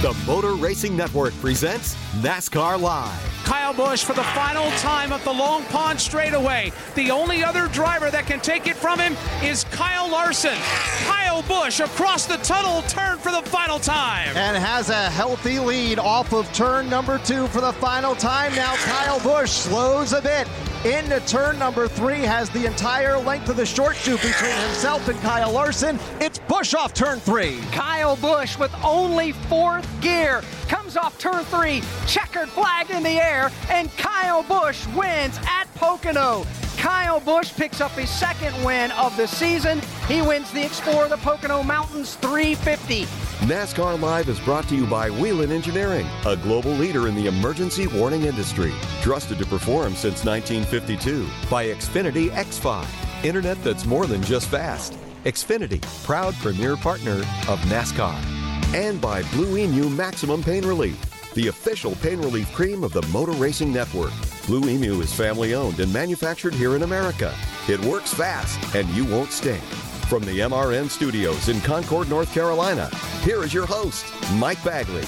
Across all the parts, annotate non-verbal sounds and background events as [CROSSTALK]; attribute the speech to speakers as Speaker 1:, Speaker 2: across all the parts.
Speaker 1: The Motor Racing Network presents NASCAR Live.
Speaker 2: Kyle Busch for the final time at the Long Pond straightaway. The only other driver that can take it from him is Kyle Larson. Kyle Busch across the tunnel turn for the final time.
Speaker 3: And has a healthy lead off of turn number two for the final time. Now Kyle Busch slows a bit into turn number three, has the entire length of the short tube between himself and Kyle Larson. It's Busch off turn three.
Speaker 4: Kyle Busch with only fourth gear comes off turn three, checkered flag in the air, and Kyle Busch wins at Pocono. Kyle Busch picks up his second win of the season. He wins the Explorer of the Pocono Mountains 350.
Speaker 1: NASCAR Live is brought to you by Whelen Engineering, a global leader in the emergency warning industry. Trusted to perform since 1952 by Xfinity X5, internet that's more than just fast. Xfinity, proud premier partner of NASCAR. And by Blue Emu Maximum Pain Relief, the official pain relief cream of the Motor Racing Network. Blue Emu is family owned and manufactured here in America. It works fast and you won't stink. From the MRN studios in Concord, North Carolina, here is your host, Mike Bagley.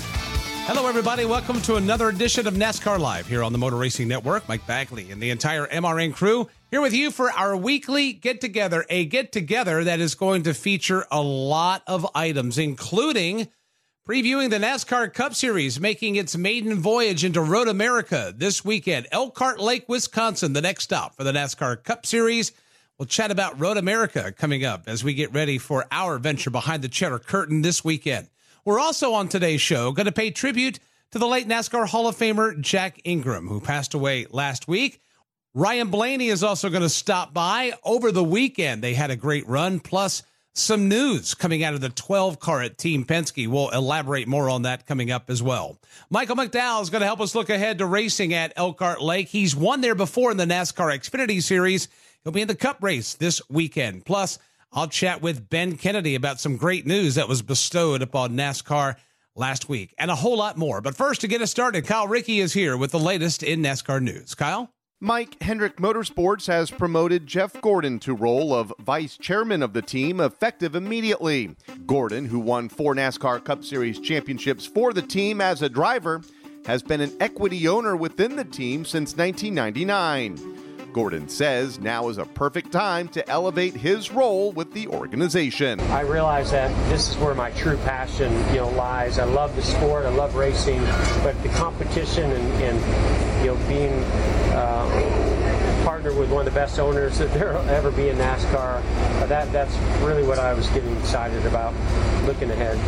Speaker 2: Hello, everybody. Welcome to another edition of NASCAR Live here on the Motor Racing Network. Mike Bagley and the entire MRN crew here with you for our weekly get together, a get together that is going to feature a lot of items, including previewing the NASCAR Cup Series, making its maiden voyage into Road America this weekend. Elkhart Lake, Wisconsin, the next stop for the NASCAR Cup Series. We'll chat about Road America coming up as we get ready for our venture behind the cheddar curtain this weekend. We're also on today's show going to pay tribute to the late NASCAR Hall of Famer Jack Ingram, who passed away last week. Ryan Blaney is also going to stop by over the weekend. They had a great run, plus some news coming out of the 12 car at Team Penske. We'll elaborate more on that coming up as well. Michael McDowell is going to help us look ahead to racing at Elkhart Lake. He's won there before in the NASCAR Xfinity Series. He'll be in the Cup race this weekend. Plus, I'll chat with Ben Kennedy about some great news that was bestowed upon NASCAR last week and a whole lot more. But first, to get us started, Kyle Rickey is here with the latest in NASCAR news. Kyle?
Speaker 5: Mike Hendrick Motorsports has promoted Jeff Gordon to role of vice chairman of the team effective immediately. Gordon, who won four NASCAR Cup Series championships for the team as a driver, has been an equity owner within the team since 1999. Gordon says now is a perfect time to elevate his role with the organization.
Speaker 6: I realize that this is where my true passion, you know, lies. I love the sport, I love racing, but the competition and, and you know, being uh, partnered with one of the best owners that there'll ever be in NASCAR, uh, that that's really what I was getting excited about looking ahead.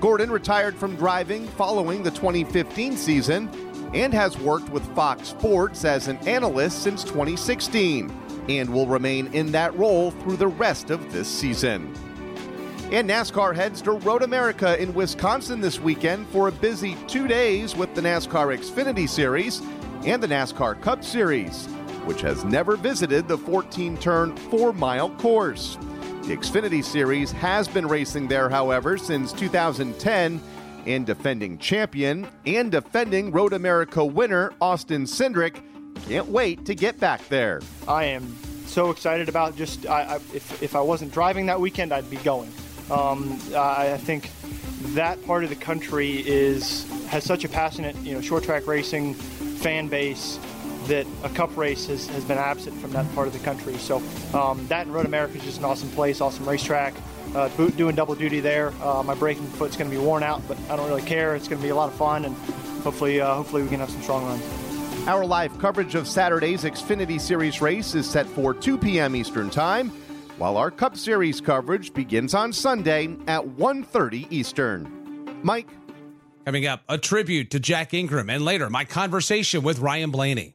Speaker 5: Gordon retired from driving following the 2015 season and has worked with Fox Sports as an analyst since 2016 and will remain in that role through the rest of this season. And NASCAR heads to Road America in Wisconsin this weekend for a busy two days with the NASCAR Xfinity Series and the NASCAR Cup Series, which has never visited the 14 turn, 4 mile course. The Xfinity Series has been racing there, however, since 2010 and defending champion and defending Road America winner Austin Cindric can't wait to get back there.
Speaker 7: I am so excited about just I, I, if, if I wasn't driving that weekend, I'd be going. Um, I think that part of the country is has such a passionate you know short track racing fan base that a cup race has, has been absent from that part of the country. So um, that and Road America is just an awesome place, awesome racetrack. Uh, doing double duty there. Uh, my braking foot's going to be worn out, but I don't really care. It's going to be a lot of fun, and hopefully, uh, hopefully we can have some strong runs.
Speaker 5: Our live coverage of Saturday's Xfinity Series race is set for 2 p.m. Eastern Time, while our Cup Series coverage begins on Sunday at 1:30 Eastern. Mike,
Speaker 2: coming up, a tribute to Jack Ingram, and later my conversation with Ryan Blaney.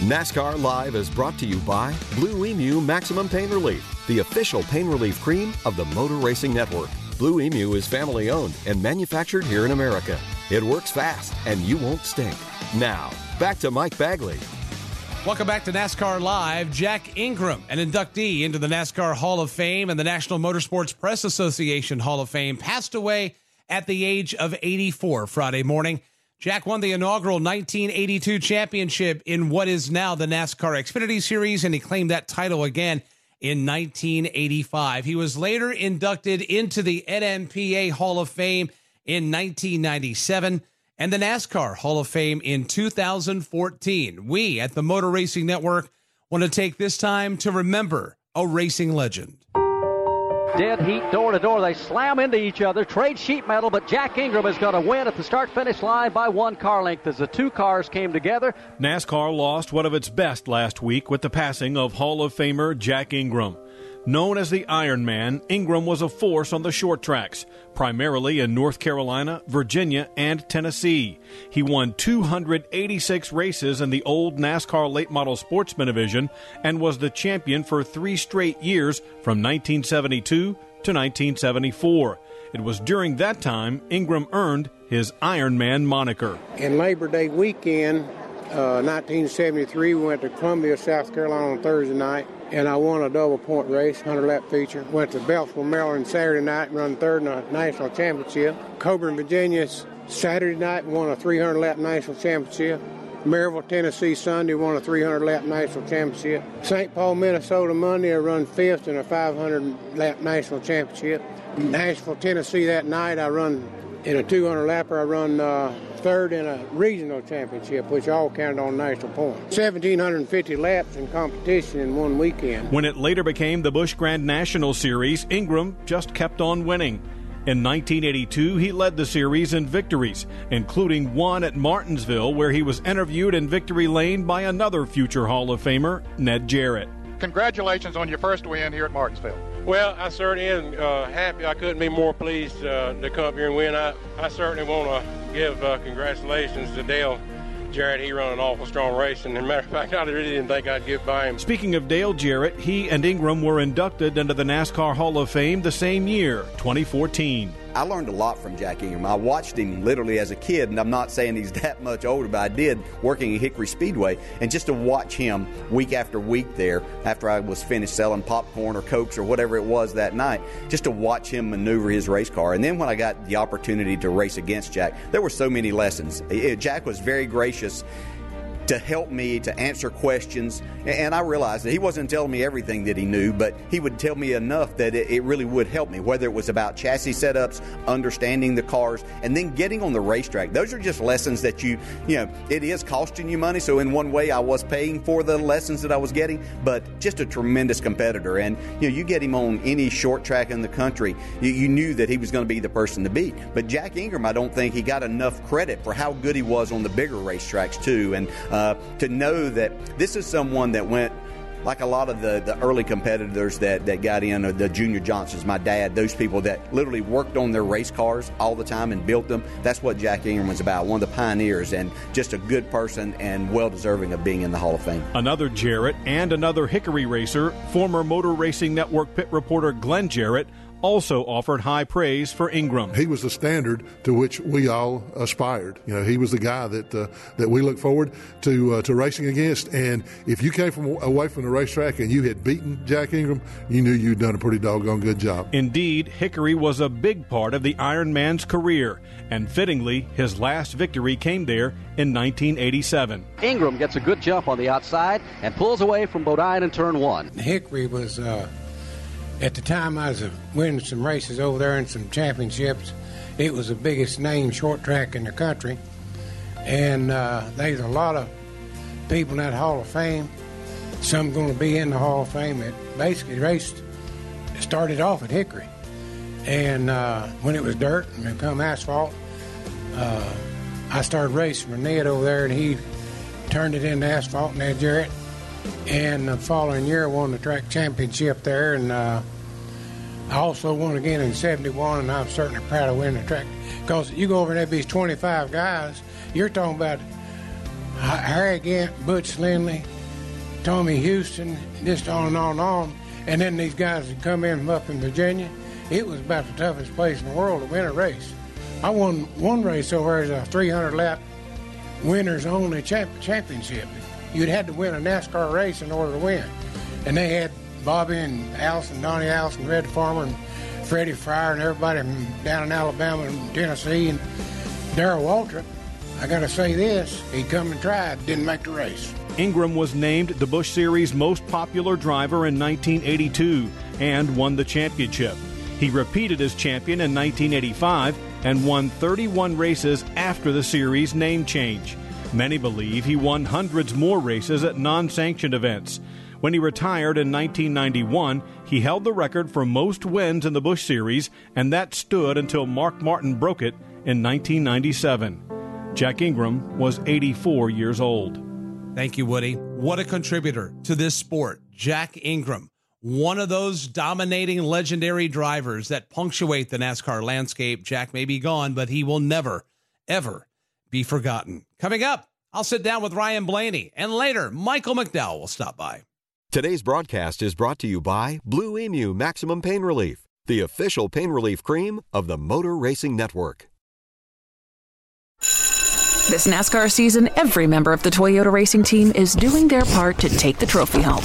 Speaker 1: NASCAR Live is brought to you by Blue Emu Maximum Pain Relief, the official pain relief cream of the Motor Racing Network. Blue Emu is family owned and manufactured here in America. It works fast and you won't stink. Now, back to Mike Bagley.
Speaker 2: Welcome back to NASCAR Live. Jack Ingram, an inductee into the NASCAR Hall of Fame and the National Motorsports Press Association Hall of Fame, passed away at the age of 84 Friday morning. Jack won the inaugural 1982 championship in what is now the NASCAR Xfinity Series, and he claimed that title again in 1985. He was later inducted into the NMPA Hall of Fame in 1997 and the NASCAR Hall of Fame in 2014. We at the Motor Racing Network want to take this time to remember a racing legend.
Speaker 8: Dead heat, door to door. They slam into each other, trade sheet metal, but Jack Ingram is going to win at the start finish line by one car length as the two cars came together.
Speaker 9: NASCAR lost one of its best last week with the passing of Hall of Famer Jack Ingram. Known as the Iron Man, Ingram was a force on the short tracks, primarily in North Carolina, Virginia, and Tennessee. He won 286 races in the old NASCAR late model sportsman division and was the champion for three straight years from 1972 to 1974. It was during that time Ingram earned his Iron Man moniker.
Speaker 10: In Labor Day weekend, uh, 1973, we went to Columbia, South Carolina on Thursday night and I won a double point race, 100 lap feature. Went to Beltsville, Maryland Saturday night and run third in a national championship. Coeburn, Virginia Saturday night won a 300 lap national championship. Maryville, Tennessee Sunday won a 300 lap national championship. St. Paul, Minnesota Monday I run fifth in a 500 lap national championship. Nashville, Tennessee that night I run in a 200 lapper I run uh, third in a regional championship, which all counted on national points. 1,750 laps in competition in one weekend.
Speaker 9: When it later became the Busch Grand National Series, Ingram just kept on winning. In 1982, he led the series in victories, including one at Martinsville, where he was interviewed in victory lane by another future Hall of Famer, Ned Jarrett.
Speaker 11: Congratulations on your first win here at Martinsville.
Speaker 12: Well, I certainly am uh, happy. I couldn't be more pleased uh, to come here and win. I, I certainly want to give uh, congratulations to Dale Jarrett. He run an awful strong race, and as a matter of fact, [LAUGHS] I really didn't think I'd get by him.
Speaker 9: Speaking of Dale Jarrett, he and Ingram were inducted into the NASCAR Hall of Fame the same year, 2014.
Speaker 13: I learned a lot from Jack Ingram. I watched him literally as a kid, and I'm not saying he's [LAUGHS] that much older, but I did working at Hickory Speedway. And just to watch him week after week there, after I was finished selling popcorn or Cokes or whatever it was that night, just to watch him maneuver his race car. And then when I got the opportunity to race against Jack, there were so many lessons. Jack was very gracious to help me to answer questions. And I realized that he wasn't telling me everything that he knew, but he would tell me enough that it, really would help me, whether it was about chassis setups, understanding the cars, and then getting on the racetrack. Those are just lessons that you, you know, it is costing you money. So in one way, I was paying for the lessons that I was getting, but just a tremendous competitor. And, you know, you get him on any short track in the country, you, you knew that he was going to be the person to beat. But Jack Ingram, I don't think he got enough credit for how good he was on the bigger racetracks, too. And, to know that this is someone that went like a lot of the, the early competitors that, that got in, uh, the Junior Johnsons, my dad, those people that literally worked on their race cars all the time and built them. That's what Jack Ingram was about, one of the pioneers and just a good person and well deserving of being in the Hall of Fame.
Speaker 9: Another Jarrett and another Hickory racer, former Motor Racing Network pit reporter Glenn Jarrett,
Speaker 14: also offered high praise for Ingram.
Speaker 15: He was the standard to which we all aspired. You know, he was the guy that uh, that we look forward to uh, to racing against. And if you came from away from the racetrack and you had beaten Jack Ingram, you knew you'd done a pretty doggone good job.
Speaker 14: Indeed, Hickory was a big part of the Iron Man's career, and fittingly, his last victory came there in 1987.
Speaker 8: Ingram gets a good jump on the outside and pulls away from Bodine in turn one.
Speaker 10: Hickory was, uh, at the time I was winning some races over there and some championships. It was the biggest name short track in the country. And uh, there's a lot of people in that Hall of Fame. Some going to be in the Hall of Fame that basically raced, started off at Hickory. And uh, when it was dirt and become asphalt, uh, I started racing with Ned over there, and he turned it into asphalt, Ned Jarrett. And the following year, won the track championship there, and uh, I also won again in '71, and I'm certainly proud of winning the track. Because you go over there, these 25 guys, you're talking about Harry Gant, Butch Lindley, Tommy Houston, just on and on and on. And then these guys that come in from up in Virginia, it was about the toughest place in the world to win a race. I won one race over as a 300 lap winners only champ- championship. You'd had to win a NASCAR race in order to win. And they had Bobby and Allison, Donnie Allison, Red Farmer, and Freddie Fryar, and everybody down in Alabama and Tennessee, and Darrell Waltrip. I got to say this: he come and tried, didn't make the race.
Speaker 14: Ingram was named the Busch Series' most popular driver in 1982 and won the championship. He repeated as champion in 1985 and won 31 races after the series name change. Many believe he won hundreds more races at non sanctioned events. When he retired in 1991, he held the record for most wins in the Busch Series, and that stood until Mark Martin broke it in 1997. Jack Ingram was 84 years old.
Speaker 2: Thank you, Woody. What a contributor to this sport. Jack Ingram, one of those dominating legendary drivers that punctuate the NASCAR landscape. Jack may be gone, but he will never, ever be forgotten. Coming up, I'll sit down with Ryan Blaney, and later, Michael McDowell will stop by.
Speaker 1: Today's broadcast is brought to you by Blue Emu Maximum Pain Relief, the official pain relief cream of the Motor Racing Network.
Speaker 16: This NASCAR season, every member of the Toyota racing team is doing their part to take the trophy home.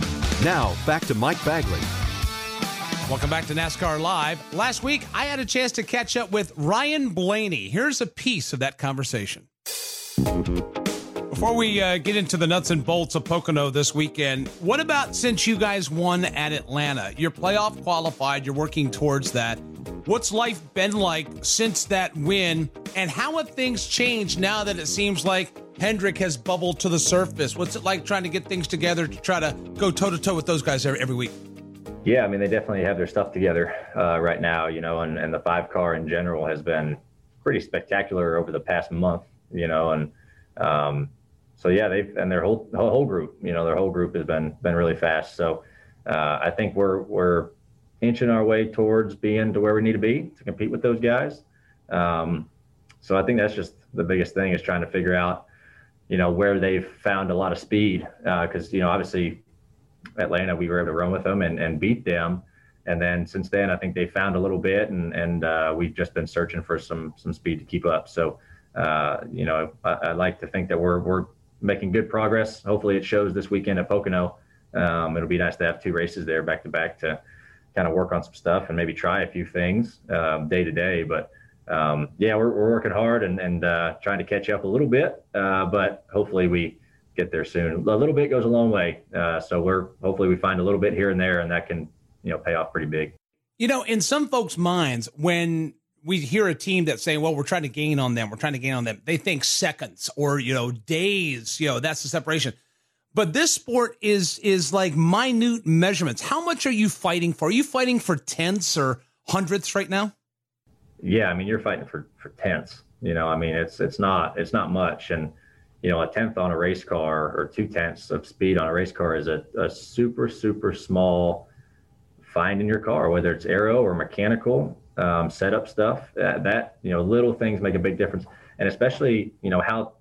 Speaker 1: Now, back to Mike Bagley.
Speaker 2: Welcome back to NASCAR Live. Last week, I had a chance to catch up with Ryan Blaney. Here's a piece of that conversation. Before we uh, get into the nuts and bolts of Pocono this weekend, what about since you guys won at Atlanta? You're playoff qualified, you're working towards that. What's life been like since that win, and how have things changed now that it seems like Hendrick has bubbled to the surface? What's it like trying to get things together to try to go toe to toe with those guys every, week?
Speaker 17: Yeah, I mean, they definitely have their stuff together uh, right now, you know, and, and the five car in general has been pretty spectacular over the past month, you know, and um, so yeah, they've and their whole whole group, you know, their whole group has been been really fast. So uh, I think we're we're inching our way towards being to where we need to be to compete with those guys. Um, so I think that's just the biggest thing is trying to figure out, you know, where they've found a lot of speed because uh, you know obviously Atlanta we were able to run with them and, and beat them. And then since then, I think they found a little bit, and and uh, we've just been searching for some some speed to keep up. So, uh, you know, I, I, like to think that we're we're making good progress. Hopefully, it shows this weekend at Pocono. Um, it'll be nice to have two races there back to back to kind of work on some stuff and maybe try a few things um, day to day. But um, yeah, we're, we're working hard and, and uh, trying to catch up a little bit. Uh, but hopefully, we get there soon. A little bit goes a long way. Uh, so we're hopefully we find a little bit here and there, and that can you know pay off pretty big.
Speaker 2: You know, in some folks' minds, when we hear a team that's saying, well, we're trying to gain on them. We're trying to gain on them. They think seconds or, you know, days, you know, that's the separation. But this sport is, is like minute measurements. How much are you fighting for? Are you fighting for tenths or hundredths right now?
Speaker 17: Yeah, I mean, you're fighting for for tenths. You know, I mean, it's it's not it's not much, and you know, a tenth on a race car or two tenths of speed on a race car is a, a super super small find in your car, whether it's aero or mechanical um, setup stuff. That, that you know, little things make a big difference, and especially you know how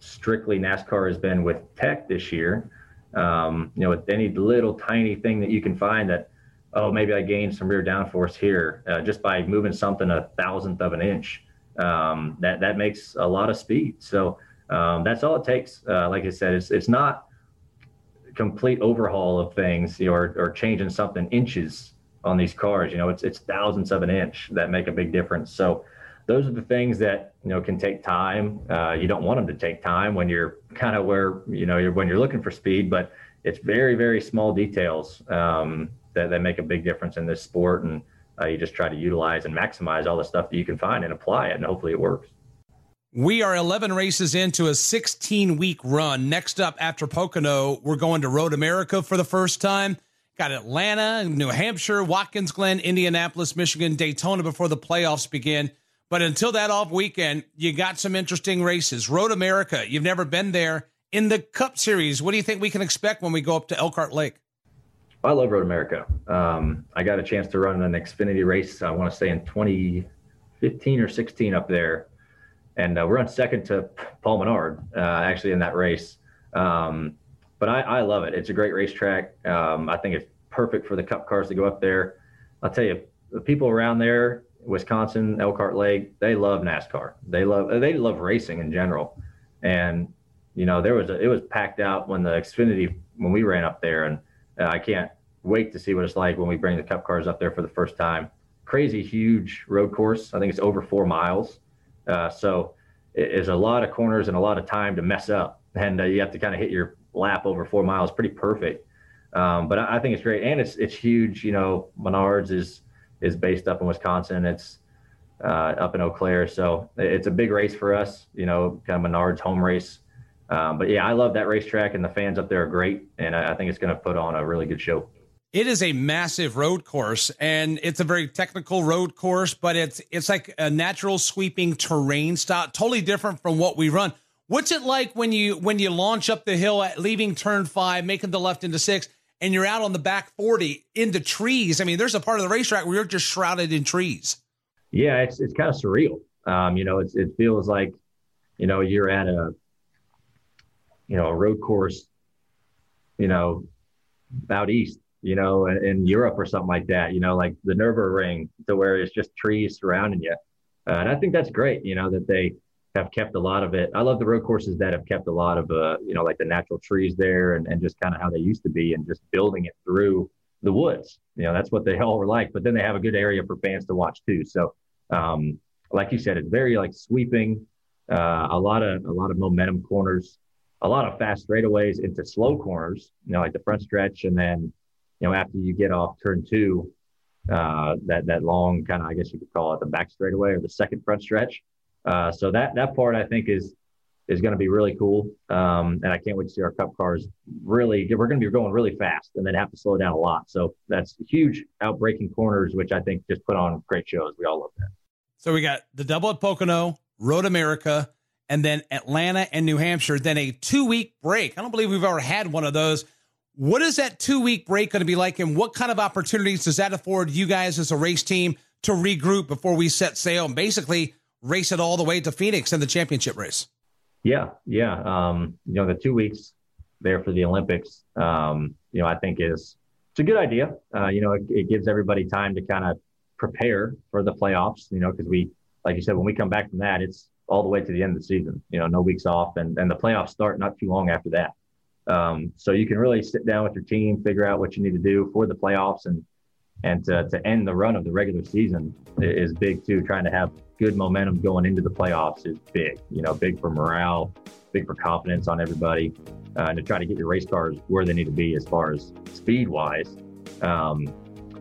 Speaker 17: strictly NASCAR has been with tech this year. Um, you know, with any little tiny thing that you can find that oh, maybe I gained some rear downforce here uh, just by moving something a thousandth of an inch. Um, that that makes a lot of speed. So um, that's all it takes. Uh, like I said, it's it's not complete overhaul of things you know, or or changing something inches on these cars. You know, it's it's thousandths of an inch that make a big difference. So those are the things that you know can take time. Uh, you don't want them to take time when you're [LAUGHS] kind of where you know you're when you're looking for speed, but it's very very small details um, that, that make a big difference in this sport. And uh, you just try to utilize and maximize all the stuff that you can find and apply it. And hopefully it works.
Speaker 2: We are 11 races into a 16 week run. Next up after Pocono, we're going to Road America for the first time. Got Atlanta, New Hampshire, Watkins Glen, Indianapolis, Michigan, Daytona before the playoffs begin. But until that off weekend, you got some interesting races. Road America, you've never been there. In the Cup Series, what do you think we can expect when we go up to Elkhart Lake?
Speaker 17: I love Road America. Um, I got a chance to run an Xfinity race. I want to say in 2015 or 16 up there, and uh, we're on second to Paul Menard uh, actually in that race. Um, but I, I, love it. It's a great racetrack. Um, I think it's perfect for the Cup cars to go up there. I'll tell you, the people around there, Wisconsin, Elkhart Lake, they love NASCAR. They love they love racing in general, and you know there was a, it was packed out when the Xfinity when we ran up there and uh, I can't wait to see what it's like when we bring the cup cars up there for the first time. Crazy huge road course. I think it's over four miles. Uh, so it is a lot of corners and a lot of time to mess up. And uh, you have to kind of hit your lap over four miles. Pretty perfect. Um, but I, I, think it's great. And it's, it's huge. You know, Menards is, is based up in Wisconsin. It's uh, up in Eau Claire. So it's a big race for us, you know, kind of Menards home race. Um, but yeah, I love that racetrack, and the fans up there are great, and I, I think it's going to put on a really good show.
Speaker 2: It is a massive road course, and it's a very technical road course, but it's it's like a natural sweeping terrain style, totally different from what we run. What's it like when you when you launch up the hill at leaving turn five, making the left into six, and you're out on the back forty into trees? I mean, there's a part of the racetrack where you're just shrouded in trees.
Speaker 17: Yeah, it's it's kind of surreal. Um, you know, it feels like you know you're at a you know, a road course, you know, out east, you know, in, in Europe or something like that, you know, like the Nürburgring to where it's just trees surrounding you. Uh, and I think that's great, you know, that they have kept a lot of it. I love the road courses that have kept a lot of, uh, you know, like the natural trees there and, and just kind of how they used to be and just building it through the woods. You know, that's what they all were like. But then they have a good area for fans to watch too. So, um, like you said, it's very like sweeping, uh, a lot of a lot of momentum corners a lot of fast straightaways into slow corners, you know, like the front stretch, and then you know after you get off turn two, uh, that that long kind of I guess you could call it the back straightaway or the second front stretch. Uh, so that that part I think is is going to be really cool, um, and I can't wait to see our Cup cars really. We're going to be going really fast, and then have to slow down a lot. So that's huge outbreaking corners, which I think just put on great shows. We all love that.
Speaker 2: So we got the double at Pocono, Road America, and then Atlanta and New Hampshire, then a two week break. I don't believe we've ever had one of those. What is that two week break going to be like, and what kind of opportunities does that afford you guys as a race team to regroup before we set sail and basically race it all the way to Phoenix in the championship race?
Speaker 17: Yeah, yeah. Um, you know, the two weeks there for the Olympics, um, you know, I think is it's a good idea. Uh, you know, it, it gives everybody time to kind of prepare for the playoffs. You know, because we, like you said, when we come back from that, it's all the way to the end of the season. You know, no weeks off, and and the playoffs start not too long after that. Um, so you can really sit down with your team, figure out what you need to do for the playoffs, and and to, to end the run of the regular season is big too. Trying to have good momentum going into the playoffs is big. You know, big for morale, big for confidence on everybody, uh, and to try to get your race cars where they need to be as far as speed wise. Um,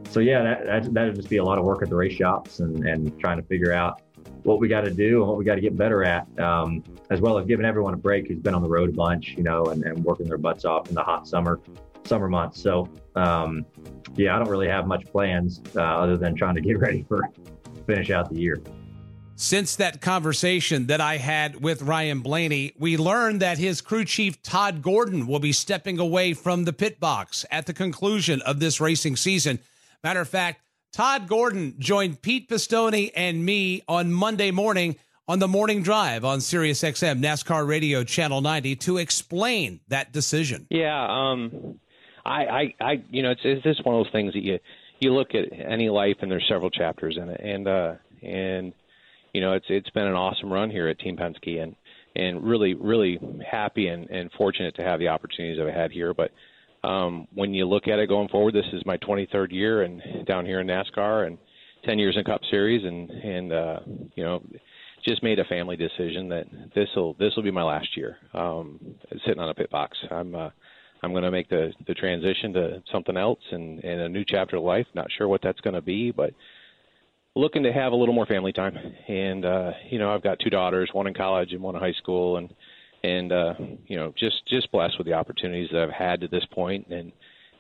Speaker 17: so yeah, that that that'd just be a lot of work at the race shops and and trying to figure out what we got to do and what we got to get better at, um, as well as giving everyone a break who's been on the road a bunch, you know, and, and working their butts off in the hot summer summer months. So, um, yeah, I don't really have much plans uh, other than trying to get [LAUGHS] ready for finish out the year.
Speaker 2: Since that conversation that I had with Ryan Blaney, we learned that his crew chief Todd Gordon will be stepping away from the pit box at the conclusion of this racing season. Matter of fact, Todd Gordon joined Pete Pistone and me on Monday morning on the morning drive on Sirius XM NASCAR Radio Channel 90 to explain that decision.
Speaker 18: Yeah, um, I, I, I, you know, it's, it's just one of those things that you you look at any life and there's several chapters in it, and uh, and you know, it's it's been an awesome run here at Team Penske, and and really really happy and, and fortunate to have the opportunities I've had here, but um, when you look at it going forward, this is my 23rd year and down here in NASCAR and 10 years in Cup Series, and and uh, you know, just made a family decision that this will this will be my last year um, sitting on a pit box. I'm uh, I'm going to make the the transition to something else and and a new chapter of life. Not sure what that's going to be, but looking to have a little more family time. And uh, you know, I've got two daughters, one in college and one in high school, and and uh, you know just just blessed with the opportunities that I've had to this point, and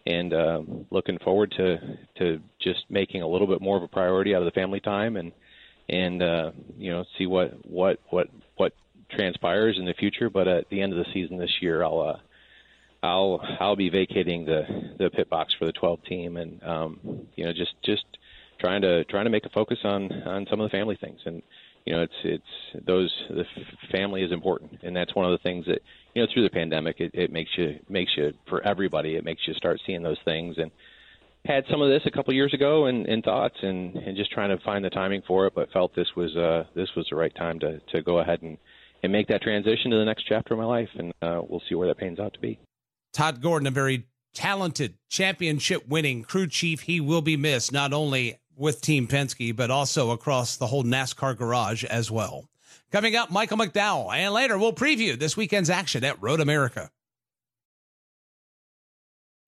Speaker 18: and uh, looking forward to to just making a little bit more of a priority out of the family time, and and uh, you know see what what what what transpires in the future. But at the end of the season this year, I'll uh, I'll I'll be vacating the the pit box for the 12 team, and um, you know just just trying to trying to make a focus on on some of the family things and you know, it's it's those the family is important, and that's one of the things that you know through the pandemic it, it makes you makes you for everybody it makes you start seeing those things and had some of this a couple years ago and, and thoughts and, and just trying to find the timing for it, but felt this was uh this was the right time to to go ahead and and make that transition to the next chapter of my life, and uh, we'll see where that pans out to be.
Speaker 2: Todd Gordon, a very talented championship winning crew chief. He will be missed not only with Team Penske, but also across the whole NASCAR garage as well. Coming up, Michael McDowell. And later, we'll preview this weekend's action at Road America.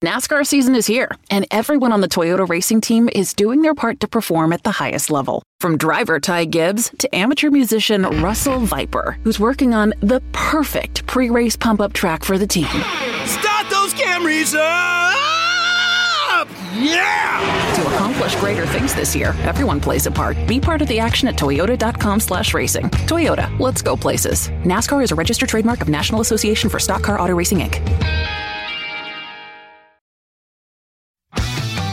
Speaker 16: NASCAR season is here, and everyone on the Toyota racing team is doing their part to perform at the highest level. From driver Ty Gibbs to amateur musician Russell Viper, who's working on the perfect pre race pump up track for the team.
Speaker 19: Start those Camrys up! Yeah!
Speaker 16: To accomplish greater things this year, everyone plays a part. Be part of the action at toyota.com slash racing. Toyota, let's go places. NASCAR is a registered trademark of National Association for Stock Car Auto Racing, Inc.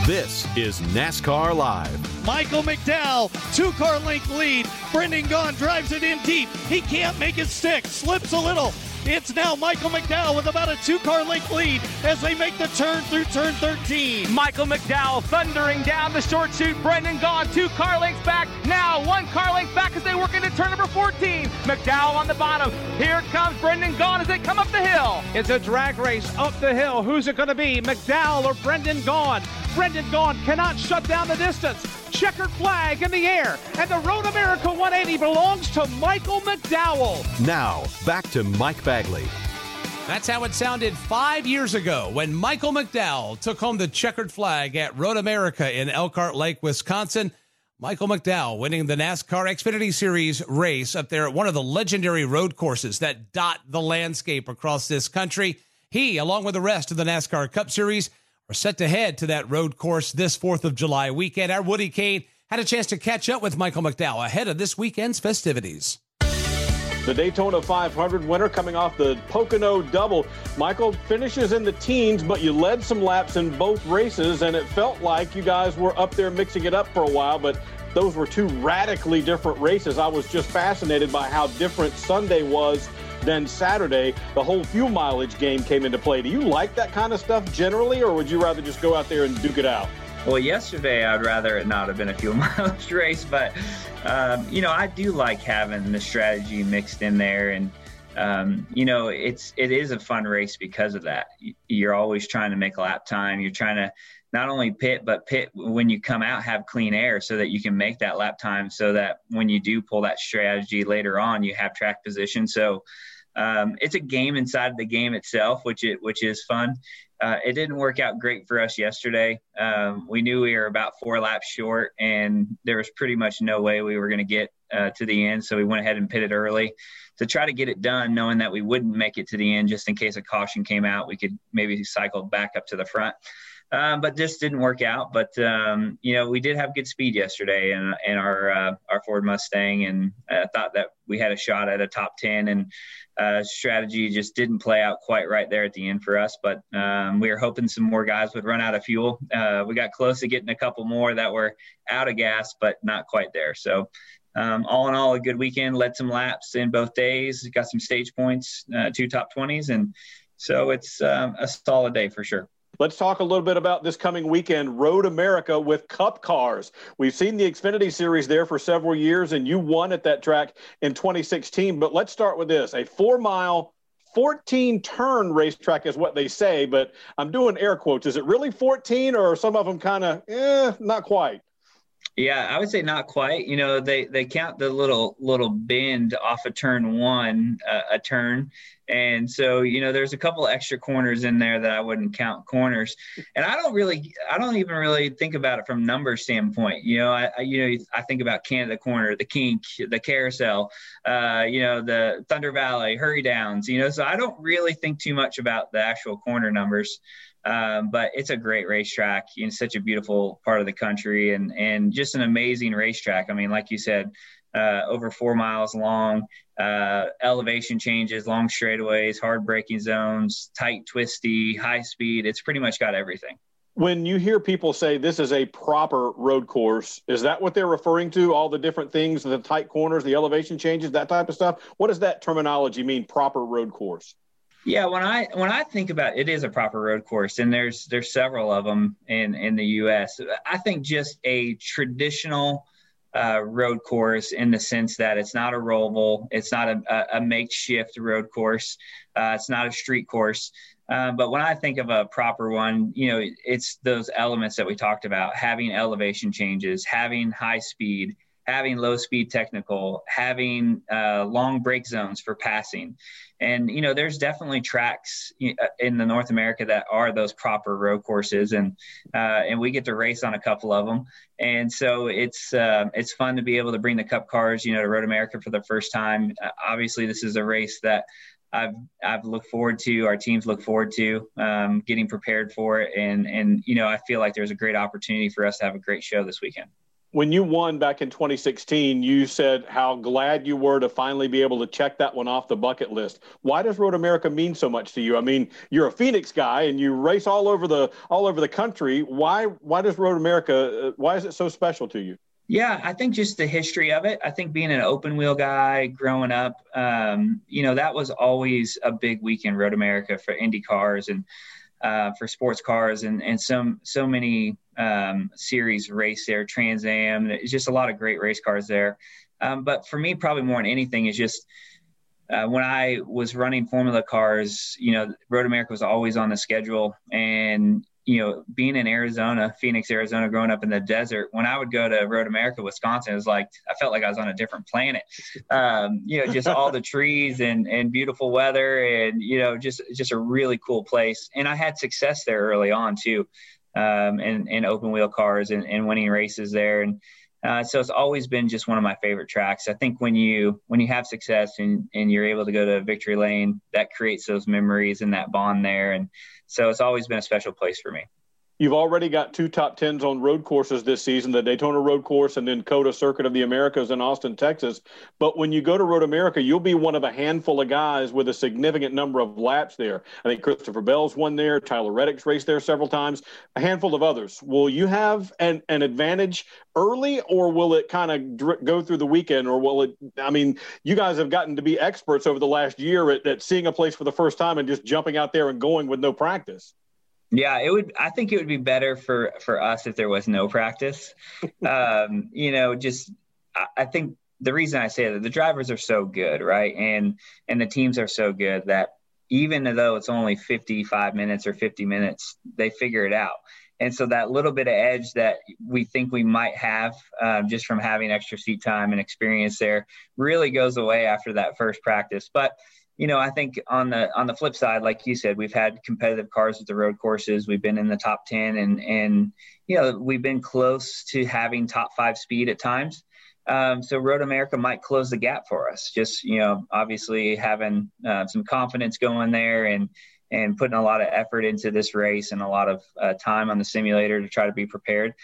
Speaker 1: This is NASCAR Live.
Speaker 20: Michael McDowell, two car length lead. Brendan Gaughan drives it in deep. He can't make it stick, slips a little, it's now Michael McDowell with about a two car length lead as they make the turn through turn 13.
Speaker 4: Michael McDowell thundering down the short chute. Brendan Gaughan, two car lengths back. Now one car length back as they work into turn number 14. McDowell on the bottom. Here comes Brendan Gaughan as they come up the hill.
Speaker 20: It's a drag race up the hill. Who's it going to be, McDowell or Brendan Gaughan? Brendan Gaughan cannot shut down the distance. Checkered flag in the air, and the Road America 180 belongs to Michael McDowell.
Speaker 1: Now, back to Mike Bagley.
Speaker 2: That's how it sounded five years ago when Michael McDowell took home the checkered flag at Road America in Elkhart Lake, Wisconsin. Michael McDowell winning the NASCAR Xfinity Series race up there at one of the legendary road courses that dot the landscape across this country. He, along with the rest of the NASCAR Cup Series, are set to head to that road course this 4th of July weekend. Our Woody Cain had a chance to catch up with Michael McDowell ahead of this weekend's festivities.
Speaker 14: The Daytona 500 winner coming off the Pocono double. Michael finishes in the teens, but you led some laps in both races, and it felt like you guys were up there mixing it up for a while, but those were two radically different races. I was just fascinated by how different Sunday was than Saturday. The whole fuel mileage game came into play. Do you like that kind of stuff generally, or would you rather just go out there and duke it out?
Speaker 21: Well, yesterday I'd rather it not have been a fuel [LAUGHS] mileage race, but um, you know I do like having the strategy mixed in there, and um, you know it's it is a fun race because of that. You're always trying to make lap time. You're trying to not only pit but pit when you come out have clean air so that you can make that lap time so that when you do pull that strategy later on you have track position so um, it's a game inside the game itself which it which is fun uh, it didn't work out great for us yesterday um, we knew we were about four laps short and there was pretty much no way we were going to get uh, to the end. So we went ahead and pitted early to try to get it done, knowing that we wouldn't make it to the end just in case a caution came out. We could maybe cycle back up to the front. Um, but just didn't work out. But um, you know, we did have good speed yesterday in, in our uh, our Ford Mustang, and I thought that we had a shot at a top ten. And uh, strategy just didn't play out quite right there at the end for us. But um, we were hoping some more guys would run out of fuel. Uh, we got close to getting a couple more that were out of gas, but not quite there. So. Um, all in all, a good weekend. Led some laps in both days. Got some stage points, uh, two top twenties, and so it's um, a solid day for sure.
Speaker 14: Let's talk a little bit about this coming weekend, Road America with Cup Cars. We've seen the Xfinity Series there for several years, and you won at that track in 2016. But let's start with this a four mile 14 turn racetrack is what they say, but I'm doing air quotes. Is it really 14 or some of them kind of, eh, not quite?
Speaker 21: Yeah, I would say not quite. You know, they they count the little little bend off of turn one uh, a turn, and so you know there's a couple extra corners in there that I wouldn't count corners. And I don't really, I don't even really think about it from number standpoint. You know, I, I you know I think about Canada Corner, the Kink, the Carousel, uh, you know, the Thunder Valley, Hurry Downs. You know, so I don't really think too much about the actual corner numbers. Um, but it's a great racetrack in such a beautiful part of the country and, and just an amazing racetrack. I mean, like you said, uh, over four miles long, uh, elevation changes, long straightaways, hard braking zones, tight, twisty, high speed. It's pretty much got everything.
Speaker 14: When you hear people say this is a proper road course, is that what they're referring to? All the different things, the tight corners, the elevation changes, that type of stuff? What does that terminology mean, proper road course?
Speaker 21: Yeah, when I when I think about it, it is a proper road course, and there's there's several of them in in the U.S. I think just a traditional uh, road course in the sense that it's not a roval, it's not a, a makeshift road course, uh, it's not a street course. Um, but when I think of a proper one, you know, it's those elements that we talked about: having elevation changes, having high speed, having low speed technical, having uh, long break zones for passing. And, you know, there's definitely tracks uh, in the North America that are those proper road courses. And, uh, and we get to race on a couple of them. And so it's, uh, it's fun to be able to bring the cup cars, you know, to Road America for the first time. Uh, obviously, this is a race that I've I've looked forward to. Our teams look forward to um, getting prepared for it, and and you know I feel like there's a great opportunity for us to have a great show this weekend
Speaker 14: when you won back in 2016, you said how glad you were to finally be able to check that one off the bucket list. Why does Road America mean so much to you? I mean, you're a Phoenix guy and you race all over the all over the country. Why why does Road America uh, why is it so special to you?
Speaker 21: Yeah, I think just the history of it. I think being an open wheel guy growing up, um, you know, that was always a big weekend Road America for Indy cars and uh, for sports cars and and some so many um, series race there, Trans Am. It's just a lot of great race cars there. Um, but for me, probably more than anything, is just uh, when I was running Formula cars. You know, Road America was always on the schedule, and you know, being in Arizona, Phoenix, Arizona, growing up in the desert, when I would go to Road America, Wisconsin, it was like I felt like I was on a different planet. Um, you know, just all the trees and and beautiful weather, and you know, just just a really cool place. And I had success there early on too, um, in in open wheel cars and, and winning races there. And uh, so it's always been just one of my favorite tracks. I think when you when you have success and, and you're able to go to victory lane, that creates those memories and that bond there. And so it's always been a special place for me.
Speaker 14: You've already got two top tens on road courses this season, the Daytona Road Course and then COTA Circuit of the Americas in Austin, Texas. But when you go to Road America, you'll be one of a handful of guys with a significant number of laps there. I think Christopher Bell's won there, Tyler Reddick's raced there several times, a handful of others. Will you have an, an advantage early, or will it kind of dr- go through the weekend, or will it? I mean, you guys have gotten to be experts over the last year at, at seeing a place for the first time and just jumping out there and going with no practice.
Speaker 21: Yeah, it would. I think it would be better for for us if there was no practice. [LAUGHS] um, you know, just I, I think the reason I say that the drivers are so good, right, and and the teams are so good that even though it's only 55 minutes or 50 minutes, they figure it out. And so that little bit of edge that we think we might have um, just from having extra seat time and experience there really goes away after that first practice. But you know, I think on the on the flip side, like you said, we've had competitive cars at the road courses. We've been in the top ten, and and you know, we've been close to having top five speed at times. Um, so Road America might close the gap for us. Just you know, obviously having uh, some confidence going there and and putting a lot of effort into this race and a lot of uh, time on the simulator to try to be prepared.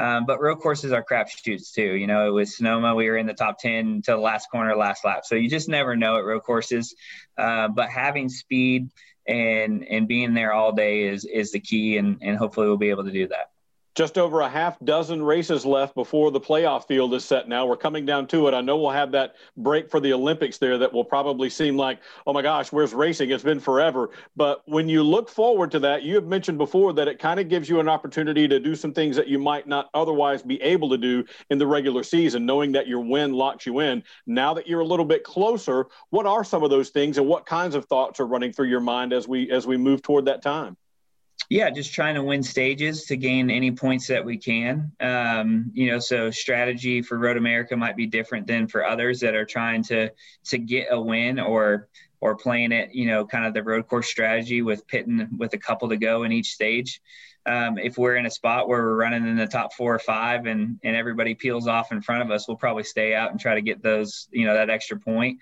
Speaker 21: Um, but road courses are crapshoots too. You know, with Sonoma, we were in the top 10 to the last corner, last lap. So you just never know at road courses. Uh, but having speed and and being there all day is is the key, and and hopefully we'll be able to do that
Speaker 14: just over a half dozen races left before the playoff field is set now. We're coming down to it. I know we'll have that break for the Olympics there that will probably seem like, oh my gosh, where's racing? It's been forever. But when you look forward to that, you have mentioned before that it kind of gives you an opportunity to do some things that you might not otherwise be able to do in the regular season, knowing that your win locks you in. Now that you're a little bit closer, what are some of those things and what kinds of thoughts are running through your mind as we as we move toward that time?
Speaker 21: Yeah, just trying to win stages to gain any points that we can. Um, you know, so strategy for Road America might be different than for others that are trying to to get a win or or playing it, you know, kind of the road course strategy with pitting with a couple to go in each stage. Um, if we're in a spot where we're running in the top four or five and and everybody peels off in front of us, we'll probably stay out and try to get those, you know, that extra point.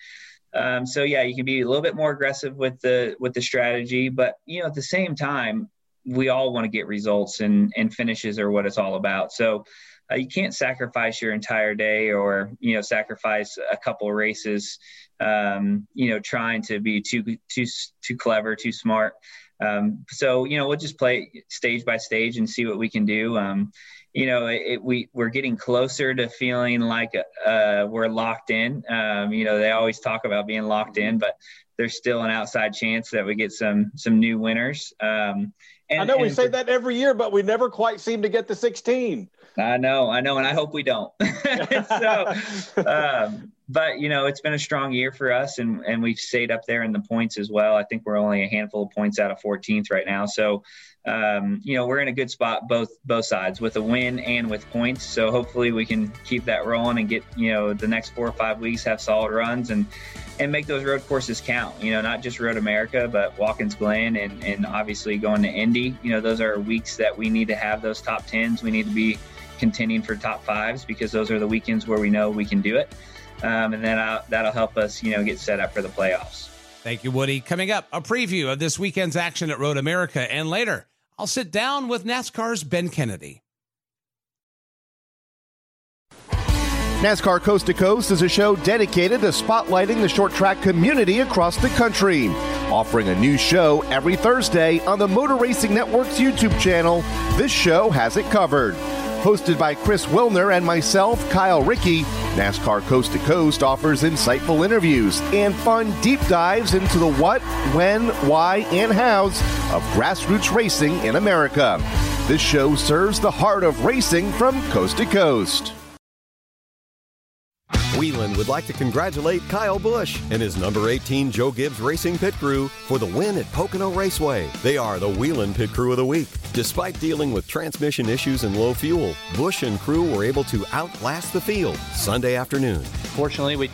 Speaker 21: Um, so yeah, you can be a little bit more aggressive with the with the strategy, but you know, at the same time, we all want to get results and and finishes are what it's all about. So uh, you can't sacrifice your entire day or you know sacrifice a couple races um, you know trying to be too too too clever too smart. Um, so you know we'll just play stage by stage and see what we can do. Um, you know it, it, we we're getting closer to feeling like uh, we're locked in. Um, you know they always talk about being locked in but there's still an outside chance that we get some some new winners. Um,
Speaker 14: and, I know we say that every year, but we never quite seem to get the 16.
Speaker 21: I know, I know, and I hope we don't. [LAUGHS] so, [LAUGHS] um, but you know, it's been a strong year for us, and and we've stayed up there in the points as well. I think we're only a handful of points out of 14th right now. So, um, you know, we're in a good spot both both sides with a win and with points. So hopefully we can keep that rolling and get you know the next four or five weeks have solid runs and and make those road courses count. You know, not just Road America, but Watkins Glen and, and obviously going to Indy. You know, those are weeks that we need to have those top tens. We need to be contending for top fives because those are the weekends where we know we can do it. Um, and then I'll, that'll help us, you know, get set up for the playoffs.
Speaker 2: Thank you, Woody. Coming up, a preview of this weekend's action at Road America. And later, I'll sit down with NASCAR's Ben Kennedy.
Speaker 5: NASCAR Coast to Coast is a show dedicated to spotlighting the short track community across the country. Offering a new show every Thursday on the Motor Racing Network's YouTube channel, this show has it covered. Hosted by Chris Wilner and myself, Kyle Rickey, NASCAR Coast to Coast offers insightful interviews and fun deep dives into the what, when, why, and hows of grassroots racing in America. This show serves the heart of racing from coast to coast.
Speaker 1: Whelen would like to congratulate Kyle Busch and his number 18 Joe Gibbs Racing Pit Crew for the win at Pocono Raceway. They are the Whelen Pit Crew of the Week. Despite dealing with transmission issues and low fuel, Busch and crew were able to outlast the field Sunday afternoon.
Speaker 22: Fortunately, we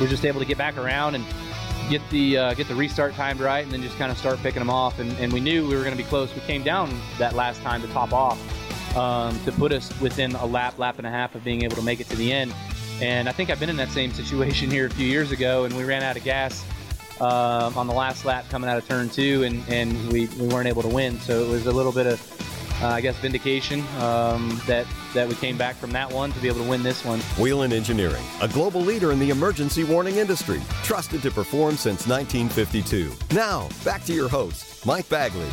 Speaker 22: were just able to get back around and get the uh, get the restart timed right, and then just kind of start picking them off. And, and we knew we were going to be close. We came down that last time to top off um, to put us within a lap, lap and a half of being able to make it to the end. And I think I've been in that same [LAUGHS] situation here a few years ago, and we ran out of gas uh, on the last lap coming out of turn two, and, and we, we weren't able to win. So it was a little bit of, uh, I guess, vindication um, that, that we came back from that one to be able to win this one.
Speaker 1: Whelen Engineering, a global leader in the emergency warning industry, trusted to perform since 1952. Now, back to your host, Mike Bagley.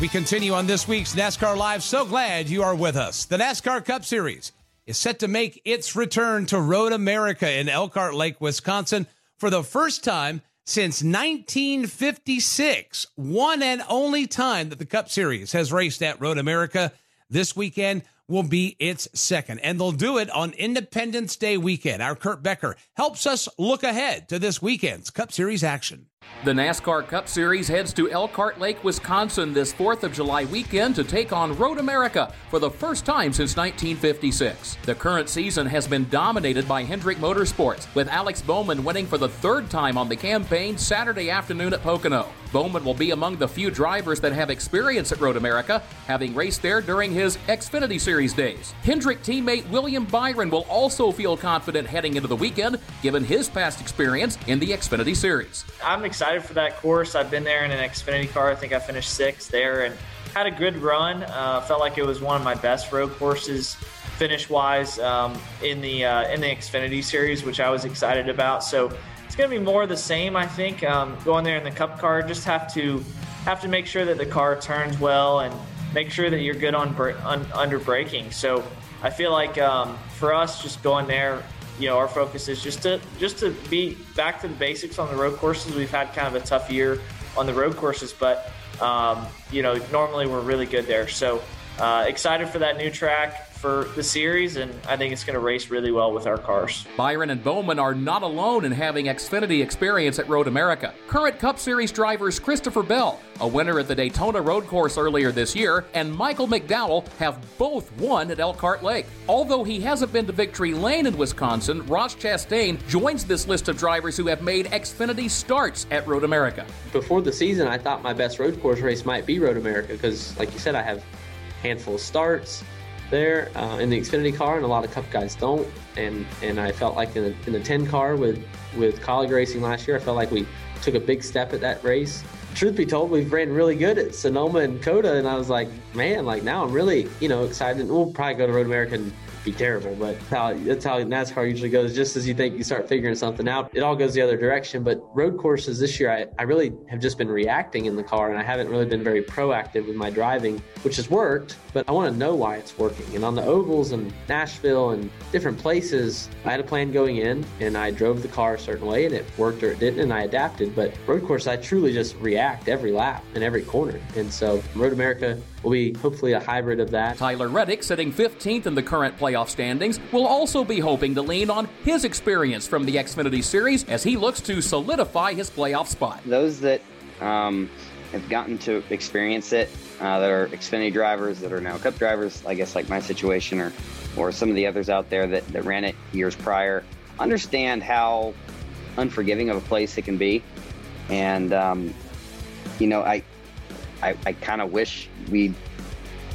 Speaker 2: We continue on this week's NASCAR Live. So glad you are with us. The NASCAR Cup Series is set to make its return to Road America in Elkhart Lake, Wisconsin for the first time since 1956. One and only time that the Cup Series has raced at Road America. This weekend will be its second, and they'll do it on Independence Day weekend. Our Kurt Becker helps us look ahead to this weekend's Cup Series action.
Speaker 23: The NASCAR Cup Series heads to Elkhart Lake, Wisconsin this 4th of July weekend to take on Road America for the first time since 1956. The current season has been dominated by Hendrick Motorsports, with Alex Bowman winning for the third time on the campaign Saturday afternoon at Pocono. Bowman will be among the few drivers that have experience at Road America, having raced there during his Xfinity Series days. Hendrick teammate William Byron will also feel confident heading into the weekend, given his past experience in the Xfinity Series.
Speaker 24: I'm excited for that course. I've been there in an Xfinity car. I think I finished sixth there and had a good run. Uh, felt like it was one of my best road courses finish wise um, in the uh, in the Xfinity Series, which I was excited about. So it's going to be more of the same, I think. Um, going there in the Cup car, just have to have to make sure that the car turns well and make sure that you're good on, on under braking. So I feel like um, for us, just going there, you know, our focus is just to just to be back to the basics on the road courses. We've had kind of a tough year on the road courses, but um, you know, normally we're really good there. So uh, excited for that new track for the series, and I think it's going to race really well with our cars.
Speaker 23: Byron and Bowman are not alone in having Xfinity experience at Road America. Current Cup Series drivers Christopher Bell, a winner at the Daytona Road Course earlier this year, and Michael McDowell have both won at Elkhart Lake. Although he hasn't been to Victory Lane in Wisconsin, Ross Chastain joins this list of drivers who have made Xfinity starts at Road America.
Speaker 25: Before the season, I thought my best road course race might be Road America because, like you said, I have handful of starts there uh, in the Xfinity car, and a lot of Cup guys don't. And and I felt like in the, in the 10 car with with Kaulig racing last year, I felt like we took a big step at that race. Truth be told, we've ran really good at Sonoma and COTA, and I was like, man, like now I'm really you know excited. And We'll probably go to Road America and be terrible, but how, that's how NASCAR usually goes. Just as you think you start figuring something out, it all goes the other direction. But road courses this year, I, I really have just been reacting in the car, and I haven't really been very proactive with my driving, which has worked. But I want to know why it's working. And on the ovals and Nashville and different places, I had a plan going in, and I drove the car a certain way, and it worked or it didn't, and I adapted. But road course, I truly just react every lap and every corner. And so Road America will be hopefully a hybrid of that.
Speaker 23: Tyler Reddick, sitting 15th in the current playoff standings, will also be hoping to lean on his experience from the Xfinity Series as he looks to solidify his playoff spot.
Speaker 26: Those that um, have gotten to experience it, uh, that are Xfinity drivers, that are now Cup drivers, I guess like my situation, or or some of the others out there that, that ran it years prior, understand how unforgiving of a place it can be. And, um, you know, I, I, I kind of wish we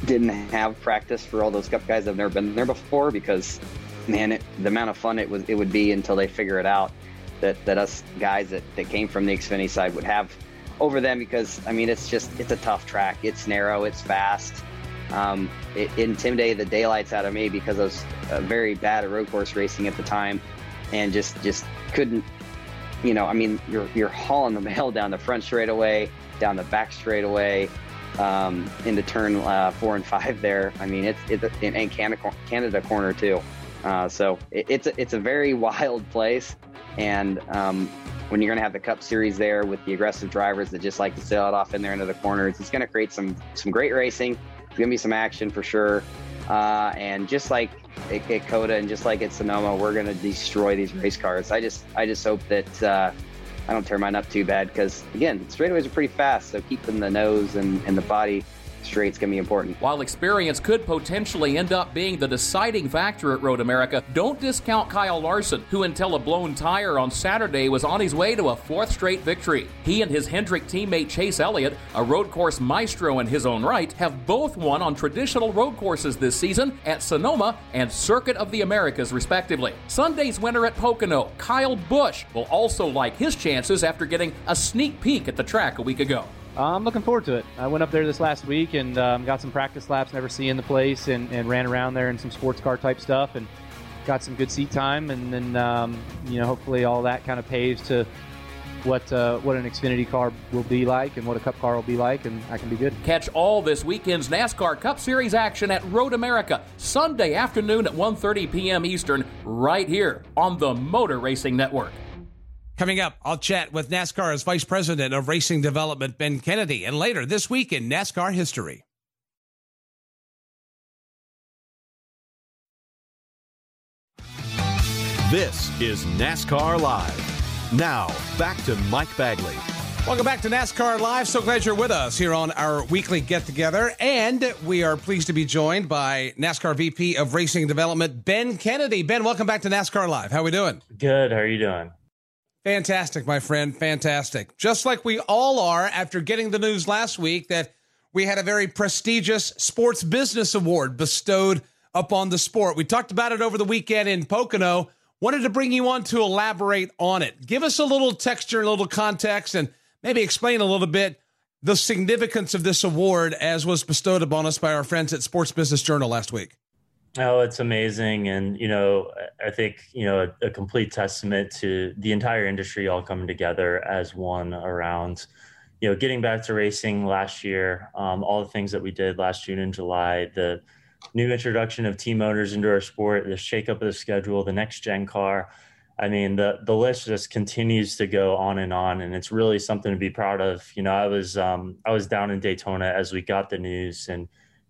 Speaker 26: didn't have practice for all those cup guys that have never been there before because man it, the amount of fun it was it would be until they figure it out that that us guys that, that came from the xfinity side would have over them because i mean it's just it's a tough track. It's narrow it's fast. Um, it, it, intimidated the daylights out of me because i was very bad at road course racing at the time and just just couldn't you know i mean you're you're hauling the [LAUGHS] mail down the front straightaway down the back straightaway um, into turn uh, four and five there. I mean, it's, it's in, Canada, Canada corner too. Uh, so it, it's a, it's a very [LAUGHS] wild place, and um, when you're going to have the Cup Series there with the aggressive drivers that just like to sail it off in there into the corners, it's going to create some some great racing. It's going to be some action for sure. Uh, and just like at, at COTA and just like at Sonoma, we're going to destroy these race cars. I just I just hope that uh, I don't tear mine up too bad because, again, straightaways are pretty fast. So keeping the nose and, and the body straight's going to be important.
Speaker 23: While experience could potentially end up being the deciding factor at Road America, don't discount Kyle Larson, who until a blown tire on Saturday was on his way to a fourth straight victory. He and his Hendrick teammate Chase Elliott, a road course maestro in his own right, have both won on traditional road courses this season at Sonoma and Circuit of the Americas, respectively. Sunday's winner at Pocono, Kyle Busch, will also like his chances after getting a sneak peek at the track a week ago.
Speaker 22: I'm looking forward to it. I went up there this last week and um, got some practice laps, never seeing the place, and, and ran around there and some sports car type stuff, and got some good seat time. And then, um, you know, hopefully all that kind of paves to what uh, what an Xfinity car will be like and what a Cup car will be like, and I can be good.
Speaker 23: Catch all this weekend's NASCAR Cup Series action at Road America Sunday afternoon at 1:30 p.m. Eastern, right here on the Motor Racing Network.
Speaker 2: Coming up, I'll chat with NASCAR's Vice President of Racing Development, Ben Kennedy, and later this week in NASCAR history.
Speaker 1: This is NASCAR Live. Now, back to Mike Bagley.
Speaker 2: Welcome back to NASCAR Live. So glad you're with us here on our weekly get together. And we are pleased to be joined by NASCAR VP of Racing Development, Ben Kennedy. Ben, welcome back to NASCAR Live. How are we doing?
Speaker 27: Good. How are you doing?
Speaker 2: Fantastic, my friend. Fantastic. Just like we all are after getting the news last week that we had a very prestigious Sports Business Award bestowed upon the sport. We talked about it over the weekend in Pocono. Wanted to bring you on to elaborate on it. Give us a little texture, a little context, and maybe explain a little bit the significance of this award as was bestowed upon us by our friends at Sports Business Journal last week.
Speaker 27: Oh, it's amazing. And, you know, I think, you know, a, a, complete testament to the entire industry all coming together as one around, you know, getting back to racing last year, um, all the things that we did last June and July, the new introduction of team owners into our sport, the shakeup of the schedule, the next gen car. I mean, the the list just continues to go on and on, and it's really something to be proud of. You know, I was um, I was down in Daytona as we got the news, and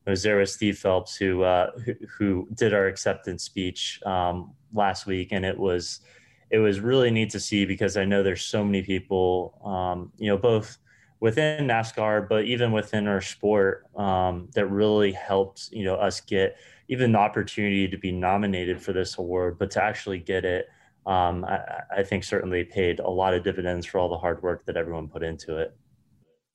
Speaker 27: with Steve Phelps who uh, who, who, did our acceptance speech um, last week, and it was it was really neat to see because I know there's so many people, um, you know, both within NASCAR, but even within our sport, um, that really helped you know us get even the opportunity to be nominated for this award, but to actually get it um, I, I think certainly paid a lot of dividends for all the hard work that everyone put into it.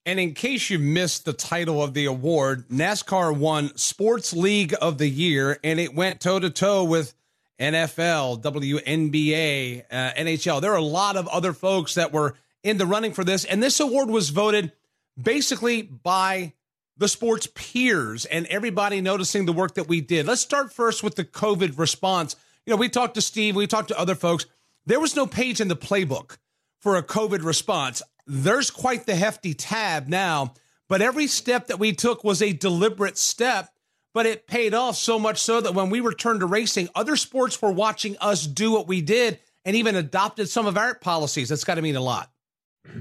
Speaker 2: And in case you missed the title of the award, NASCAR won Sports League of the Year, and it went toe to toe with NFL, WNBA, uh, NHL. There are a lot of other folks that were in the running for this, and this award was voted basically by the sports peers and everybody noticing the work that we did. Let's start first with the COVID response you know, we talked to Steve, we talked to other folks. There was no page in the playbook for a COVID response. There's quite the hefty tab now, but every step that we took was a deliberate step, but it paid off so much so that when we returned to racing, other sports were watching us do what we did and even adopted some of our policies. That's got to mean a lot.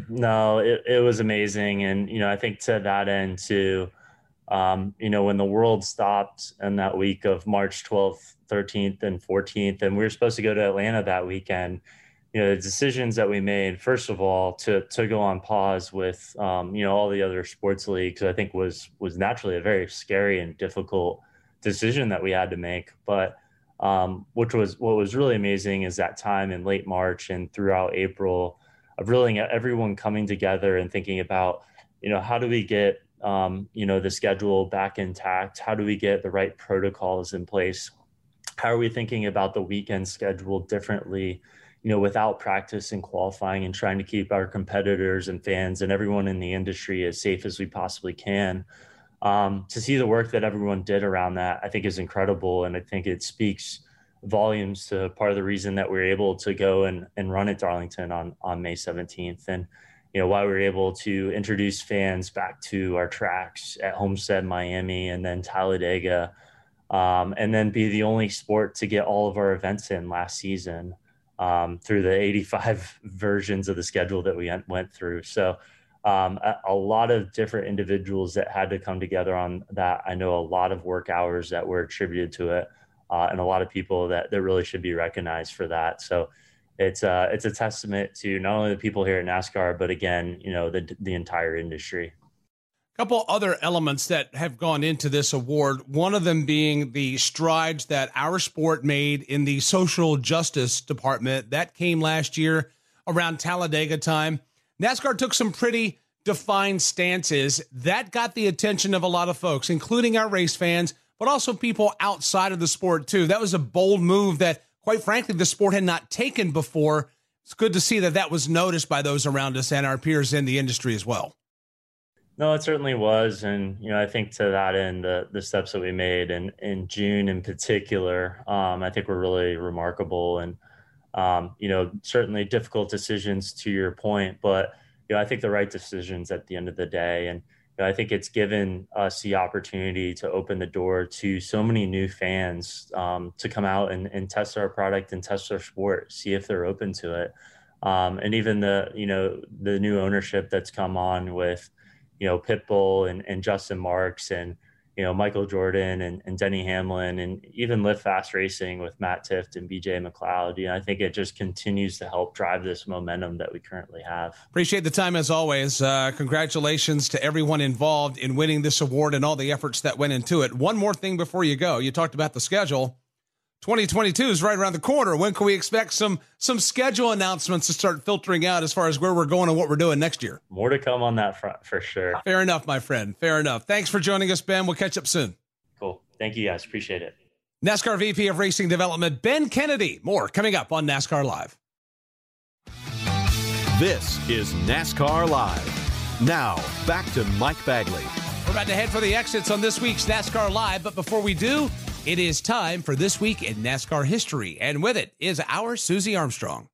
Speaker 27: No, it, it was amazing. And, you know, I think to that end, too, um, you know, when the world stopped in that week of March 12th 13th and 14th, and we were supposed to go to Atlanta that weekend. You know, the decisions that we made, first of all, to to go on pause with um, you know all the other sports leagues, I think was was naturally a very scary and difficult decision that we had to make. But um, which was what was really amazing is that time in late March and throughout April of really everyone coming together and thinking about, you know, how do we get um, you know the schedule back intact? How do we get the right protocols in place? how are we thinking about the weekend schedule differently you know without practice and qualifying and trying to keep our competitors and fans and everyone in the industry as safe as we possibly can. Um, to see the work that everyone did around that i think is incredible and i think it speaks volumes to part of the reason that we are able to go and, and run at darlington on, on may 17th and you know why we were able to introduce fans back to our tracks at homestead miami and then talladega um, and then be the only sport to get all of our events in last season um, through the 85 [LAUGHS] versions of the schedule that we went through. So um, a, a, lot of different individuals that had to come together on that. I know a lot of work hours that were attributed to it, uh, and a lot of people that that really should be recognized for that. So it's uh, it's a testament to not only the people here at NASCAR, but again, you know, the the entire industry
Speaker 2: couple other elements that have gone into this award. One of them being the strides that our sport made in the social justice department. That came last year around Talladega time. NASCAR took some pretty defined stances that got the attention of a lot of folks, including our race fans, but also people outside of the sport too. That was a bold move that, quite frankly, the sport had not taken before. It's good to see that that was noticed by those around us and our peers in the industry as well.
Speaker 27: No, it certainly was, and you know, I think to that end, the the steps that we made in in June in particular, um, I think were really remarkable, and um, you know, certainly difficult decisions to your point, but you know, I think the right decisions at the end of the day, and you know, I think it's given us the opportunity to open the door to so many new fans um, to come out and, and test our product and test our sport, see if they're open to it, um, and even the you know the new ownership that's come on with you know Pitbull and, and Justin Marks and you know Michael Jordan and, and Denny Hamlin and even Live Fast Racing with Matt Tifft and BJ McLeod. You know, I think it just continues to help drive this momentum that we currently have.
Speaker 2: Appreciate the time as always. Uh, congratulations to everyone involved in winning this award and all the efforts that went into it. One more thing before you go. You talked about the schedule. 2022 is right around the corner. When can we expect some some schedule announcements to start filtering out as far as where we're going and what we're doing next year?
Speaker 27: More to come on that front for sure.
Speaker 2: Fair enough, my friend. Fair enough. Thanks for joining us, Ben. We'll catch up soon.
Speaker 27: Cool. Thank you guys. Appreciate it.
Speaker 2: NASCAR VP of Racing Development, Ben Kennedy. More coming up on NASCAR Live.
Speaker 14: This is NASCAR Live. Now, back to Mike Bagley.
Speaker 2: We're about to head for the exits on this week's NASCAR Live, but before we do, it is time for This Week in NASCAR History, and with it is our Susie Armstrong.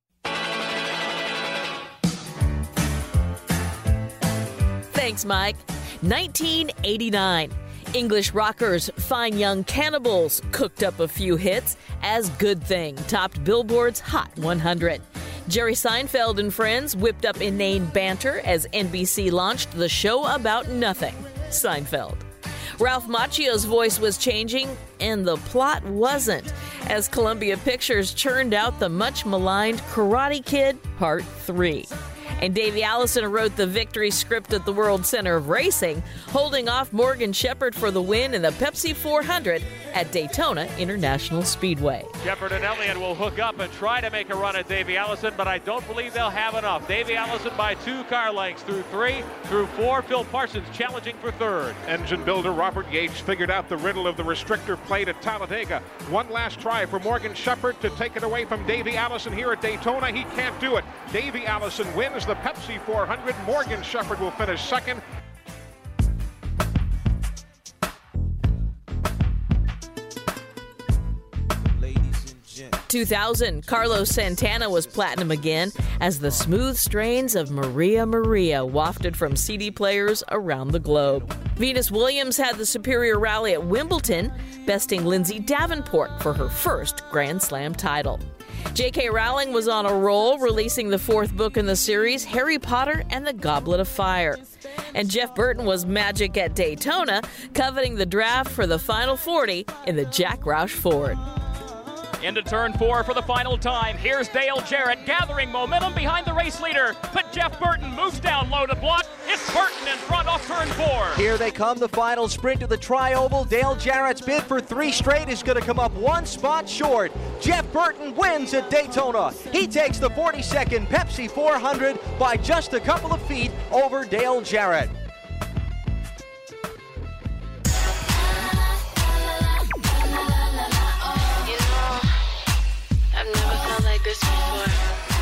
Speaker 28: Thanks, Mike. 1989. English rockers Fine Young Cannibals cooked up a few hits as Good Thing topped Billboard's Hot 100. Jerry Seinfeld and friends whipped up inane banter as NBC launched the show about nothing Seinfeld. Ralph Macchio's voice was changing, and the plot wasn't, as Columbia Pictures churned out the much maligned Karate Kid Part 3. And Davey Allison wrote the victory script at the World Center of Racing, holding off Morgan Shepherd for the win in the Pepsi 400 at Daytona International Speedway.
Speaker 29: Shepherd and Elliott will hook up and try to make a run at Davey Allison, but I don't believe they'll have enough. Davey Allison by two car lengths through three, through four. Phil Parsons challenging for third.
Speaker 30: Engine builder Robert Yates figured out the riddle of the restrictor plate at Talladega. One last try for Morgan Shepherd to take it away from Davey Allison here at Daytona. He can't do it. Davey Allison wins the Pepsi 400. Morgan Shepherd will finish second.
Speaker 28: 2000, Carlos Santana was platinum again as the smooth strains of Maria Maria wafted from CD players around the globe. Venus Williams had the superior rally at Wimbledon, besting Lindsay Davenport for her first Grand Slam title. J.K. Rowling was on a roll, releasing the fourth book in the series, Harry Potter and the Goblet of Fire. And Jeff Burton was magic at Daytona, coveting the draft for the Final 40 in the Jack Roush Ford.
Speaker 29: Into turn four for the final time. Here's Dale Jarrett gathering momentum behind the race leader. But Jeff Burton moves down low to block. It's Burton in front off turn four.
Speaker 4: Here they come, the final sprint to the tri-oval. Dale Jarrett's bid for three straight is going to come up one spot short. Jeff Burton wins at Daytona. He takes the 42nd Pepsi 400 by just a couple of feet over Dale Jarrett.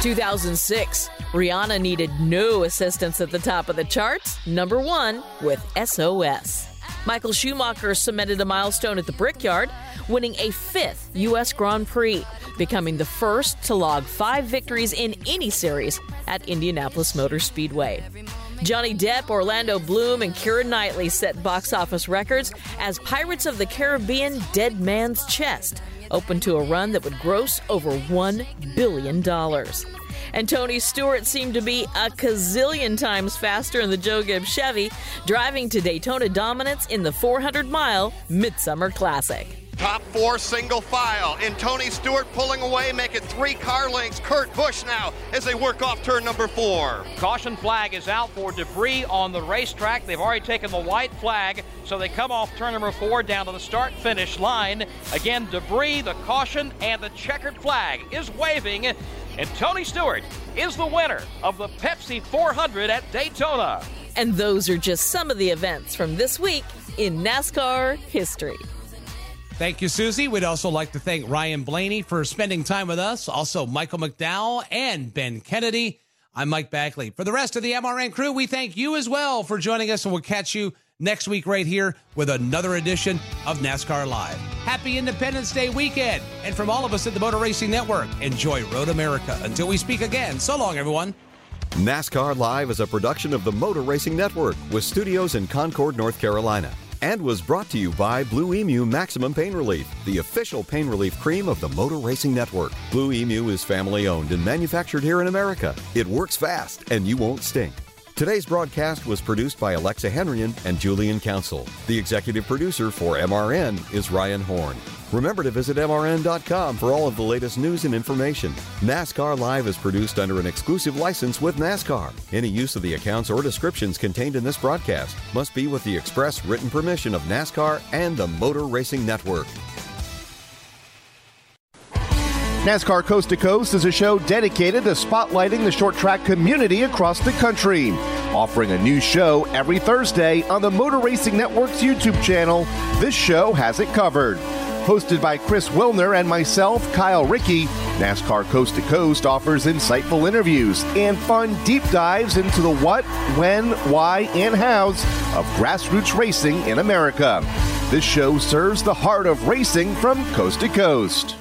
Speaker 28: 2006, Rihanna needed no assistance at the top of the charts, number one with SOS. Michael Schumacher cemented a milestone at the Brickyard, winning a fifth U.S. Grand Prix, becoming the first to log five victories in any series at Indianapolis Motor Speedway. Johnny Depp, Orlando Bloom, and Keira Knightley set box office records as Pirates of the Caribbean Dead Man's Chest open to a run that would gross over $1 billion. And Tony Stewart seemed to be a gazillion times faster in the Joe Gibbs Chevy, driving to Daytona dominance in the 400 mile Midsummer Classic.
Speaker 31: Top four single file, and Tony Stewart pulling away, making three car lengths. Kurt Busch now as they work off turn number four.
Speaker 29: Caution flag is out for debris on the racetrack. They've already taken the white flag, so they come off turn number four down to the start finish line. Again, debris, the caution, and the checkered flag is waving. And Tony Stewart is the winner of the Pepsi 400 at Daytona.
Speaker 28: And those are just some of the events from this week in NASCAR history.
Speaker 2: Thank you, Susie. We'd also like to thank Ryan Blaney for spending time with us, also Michael McDowell and Ben Kennedy. I'm Mike Bagley. For the rest of the MRN crew, we thank you as well for joining us, and we'll catch you next week right here with another edition of NASCAR Live. Happy Independence Day weekend. And from all of us at the Motor Racing Network, enjoy Road America. Until we speak again, so long, everyone.
Speaker 1: NASCAR Live is a production of the Motor Racing Network with studios in Concord, North Carolina and was brought to you by Blue Emu Maximum Pain Relief, the official pain relief cream of the Motor Racing Network. Blue Emu is family owned and manufactured here in America. It works fast and you won't stink. Today's broadcast was produced by Alexa Henrian and Julian Council. The executive producer for MRN is Ryan Horn. Remember to visit MRN.com for all of the latest news and information. NASCAR Live is produced under an exclusive license with NASCAR. Any use of the accounts or descriptions contained in this broadcast must be with the express written permission of NASCAR and the Motor Racing Network.
Speaker 5: NASCAR Coast to Coast is a show dedicated to spotlighting the short track community across the country. Offering a new show every Thursday on the Motor Racing Network's YouTube channel, this show has it covered. Hosted by Chris Wilner and myself, Kyle Rickey, NASCAR Coast to Coast offers insightful interviews and fun deep dives into the what, when, why, and hows of grassroots racing in America. This show serves the heart of racing from coast to coast.